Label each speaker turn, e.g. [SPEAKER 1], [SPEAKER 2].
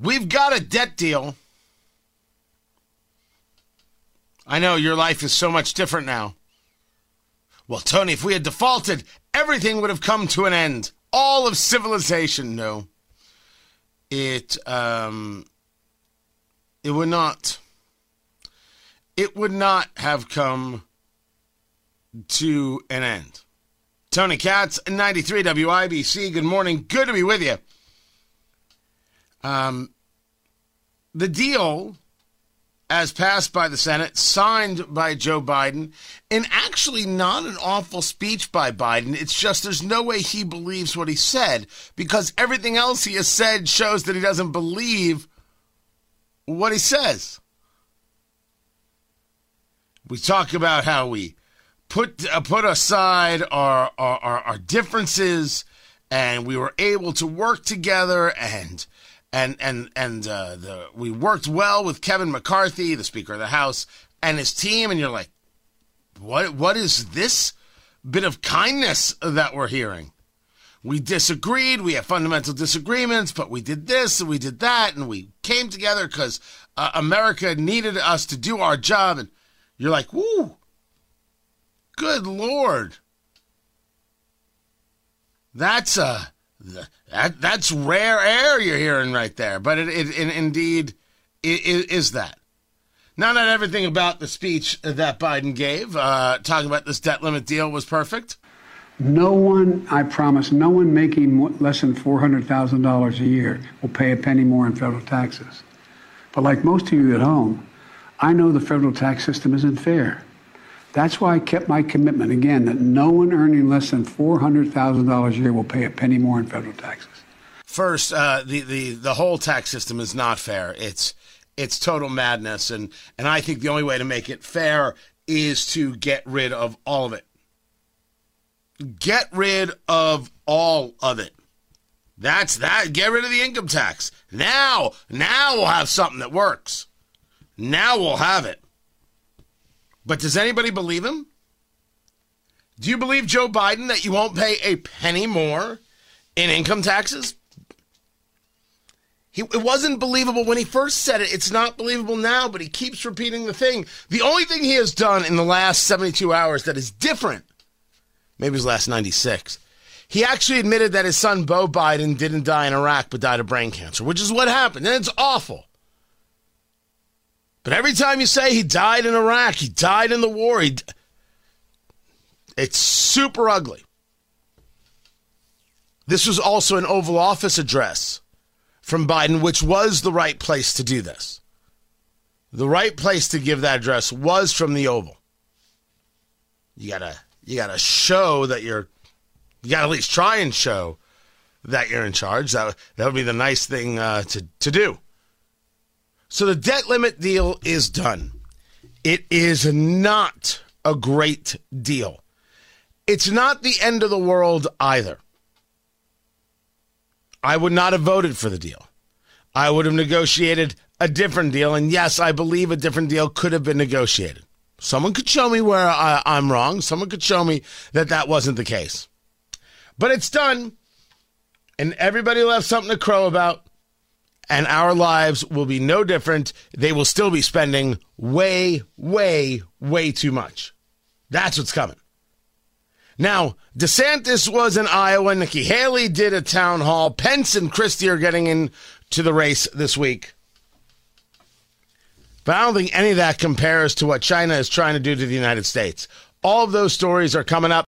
[SPEAKER 1] We've got a debt deal. I know your life is so much different now. Well, Tony, if we had defaulted, everything would have come to an end. All of civilization. No. It um it would not. It would not have come to an end. Tony Katz, 93 WIBC. Good morning. Good to be with you. Um, the deal, as passed by the Senate, signed by Joe Biden, and actually not an awful speech by Biden. It's just there's no way he believes what he said because everything else he has said shows that he doesn't believe what he says. We talk about how we put uh, put aside our, our, our our differences, and we were able to work together, and and and and uh, the we worked well with Kevin McCarthy, the Speaker of the House, and his team, and you're like, what what is this bit of kindness that we're hearing? We disagreed, we had fundamental disagreements, but we did this and we did that, and we came together because uh, America needed us to do our job, and you're like, woo, good lord. That's a that that's rare air you're hearing right there, but it, it, it indeed it, is that. Now, not everything about the speech that Biden gave, uh, talking about this debt limit deal, was perfect.
[SPEAKER 2] No one, I promise, no one making less than $400,000 a year will pay a penny more in federal taxes. But like most of you at home, I know the federal tax system isn't fair. That's why I kept my commitment again that no one earning less than $400,000 a year will pay a penny more in federal taxes.
[SPEAKER 1] First, uh, the, the, the whole tax system is not fair. It's, it's total madness. And, and I think the only way to make it fair is to get rid of all of it. Get rid of all of it. That's that. Get rid of the income tax. Now, now we'll have something that works. Now we'll have it. But does anybody believe him? Do you believe Joe Biden that you won't pay a penny more in income taxes? He, it wasn't believable when he first said it. It's not believable now, but he keeps repeating the thing. The only thing he has done in the last 72 hours that is different, maybe his last 96, he actually admitted that his son, Beau Biden, didn't die in Iraq but died of brain cancer, which is what happened. And it's awful. But every time you say he died in Iraq, he died in the war, he, it's super ugly. This was also an Oval Office address from Biden, which was the right place to do this. The right place to give that address was from the Oval. You gotta you gotta show that you're you gotta at least try and show that you're in charge. That that would be the nice thing uh, to to do. So the debt limit deal is done. It is not a great deal. It's not the end of the world either. I would not have voted for the deal. I would have negotiated a different deal. And yes, I believe a different deal could have been negotiated. Someone could show me where I, am wrong. Someone could show me that that wasn't the case. But it's done. And everybody left something to crow about. And our lives will be no different. They will still be spending way, way, way too much. That's what's coming. Now, DeSantis was in Iowa. Nikki Haley did a town hall. Pence and Christie are getting into the race this week. But I don't think any of that compares to what China is trying to do to the United States. All of those stories are coming up.